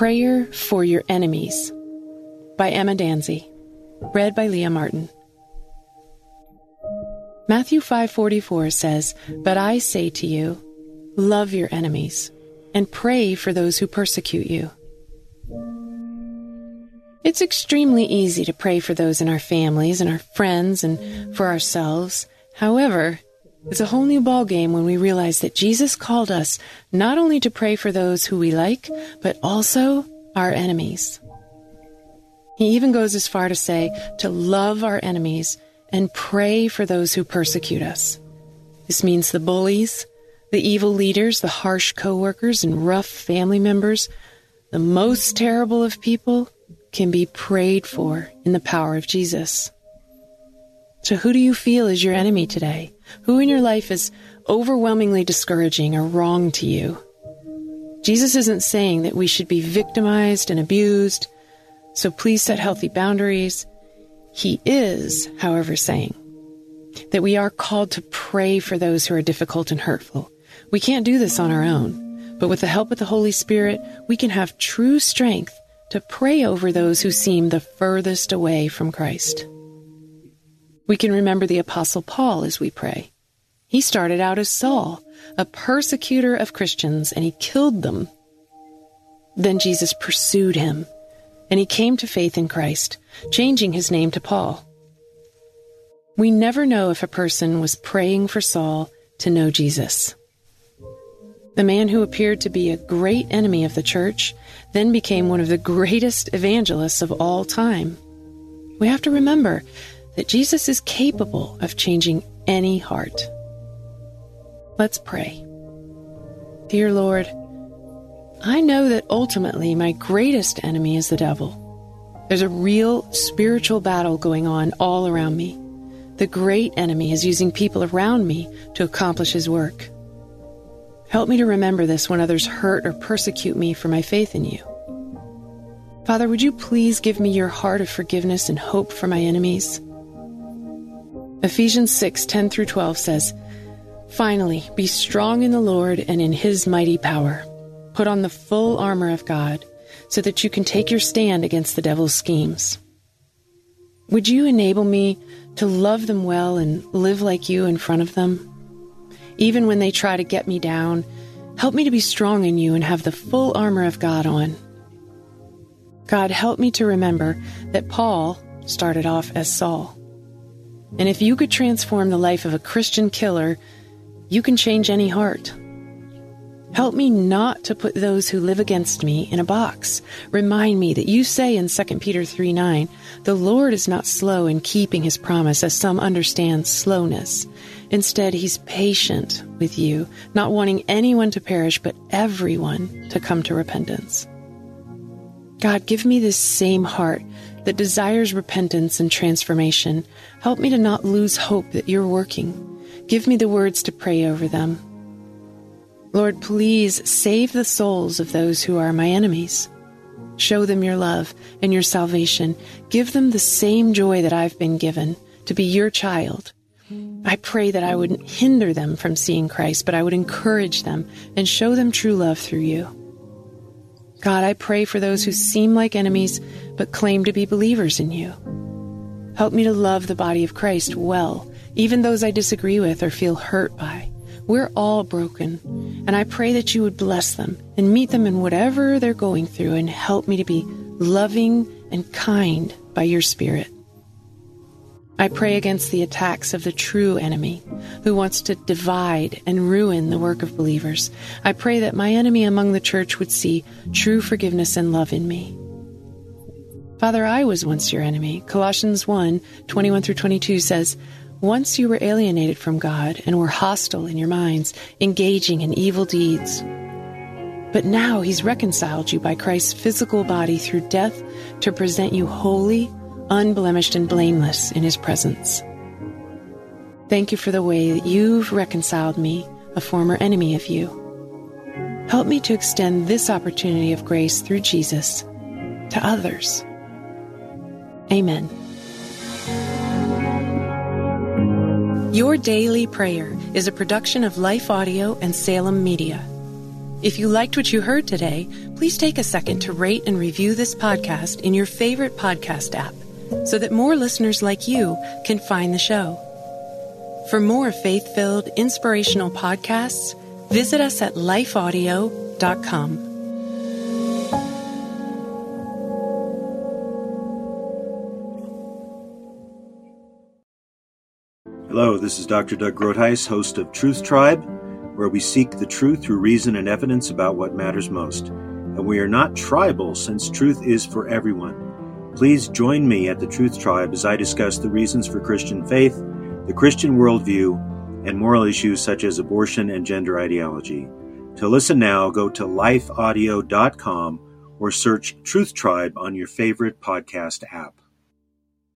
Prayer for Your Enemies by Emma Danzey. Read by Leah Martin. Matthew 5:44 says, "But I say to you, love your enemies and pray for those who persecute you." It's extremely easy to pray for those in our families and our friends and for ourselves. However, it's a whole new ballgame when we realize that Jesus called us not only to pray for those who we like, but also our enemies. He even goes as far to say to love our enemies and pray for those who persecute us. This means the bullies, the evil leaders, the harsh coworkers, and rough family members, the most terrible of people, can be prayed for in the power of Jesus. So, who do you feel is your enemy today? Who in your life is overwhelmingly discouraging or wrong to you? Jesus isn't saying that we should be victimized and abused, so please set healthy boundaries. He is, however, saying that we are called to pray for those who are difficult and hurtful. We can't do this on our own, but with the help of the Holy Spirit, we can have true strength to pray over those who seem the furthest away from Christ. We can remember the Apostle Paul as we pray. He started out as Saul, a persecutor of Christians, and he killed them. Then Jesus pursued him, and he came to faith in Christ, changing his name to Paul. We never know if a person was praying for Saul to know Jesus. The man who appeared to be a great enemy of the church then became one of the greatest evangelists of all time. We have to remember that Jesus is capable of changing any heart. Let's pray. Dear Lord, I know that ultimately my greatest enemy is the devil. There's a real spiritual battle going on all around me. The great enemy is using people around me to accomplish his work. Help me to remember this when others hurt or persecute me for my faith in you. Father, would you please give me your heart of forgiveness and hope for my enemies? Ephesians 6 10 through 12 says, Finally, be strong in the Lord and in his mighty power. Put on the full armor of God so that you can take your stand against the devil's schemes. Would you enable me to love them well and live like you in front of them? Even when they try to get me down, help me to be strong in you and have the full armor of God on. God, help me to remember that Paul started off as Saul. And if you could transform the life of a Christian killer, you can change any heart. Help me not to put those who live against me in a box. Remind me that you say in 2 Peter 3 9, the Lord is not slow in keeping his promise, as some understand slowness. Instead, he's patient with you, not wanting anyone to perish, but everyone to come to repentance. God, give me this same heart that desires repentance and transformation. Help me to not lose hope that you're working. Give me the words to pray over them. Lord, please save the souls of those who are my enemies. Show them your love and your salvation. Give them the same joy that I've been given to be your child. I pray that I wouldn't hinder them from seeing Christ, but I would encourage them and show them true love through you. God, I pray for those who seem like enemies but claim to be believers in you. Help me to love the body of Christ well, even those I disagree with or feel hurt by. We're all broken, and I pray that you would bless them and meet them in whatever they're going through and help me to be loving and kind by your Spirit. I pray against the attacks of the true enemy who wants to divide and ruin the work of believers. I pray that my enemy among the church would see true forgiveness and love in me. Father, I was once your enemy. Colossians 1 21 through 22 says, once you were alienated from God and were hostile in your minds, engaging in evil deeds. But now he's reconciled you by Christ's physical body through death to present you holy, unblemished, and blameless in his presence. Thank you for the way that you've reconciled me, a former enemy of you. Help me to extend this opportunity of grace through Jesus to others. Amen. Your Daily Prayer is a production of Life Audio and Salem Media. If you liked what you heard today, please take a second to rate and review this podcast in your favorite podcast app so that more listeners like you can find the show. For more faith filled, inspirational podcasts, visit us at lifeaudio.com. Hello, this is Dr. Doug Groothuis, host of Truth Tribe, where we seek the truth through reason and evidence about what matters most. And we are not tribal since truth is for everyone. Please join me at the Truth Tribe as I discuss the reasons for Christian faith, the Christian worldview, and moral issues such as abortion and gender ideology. To listen now, go to lifeaudio.com or search Truth Tribe on your favorite podcast app.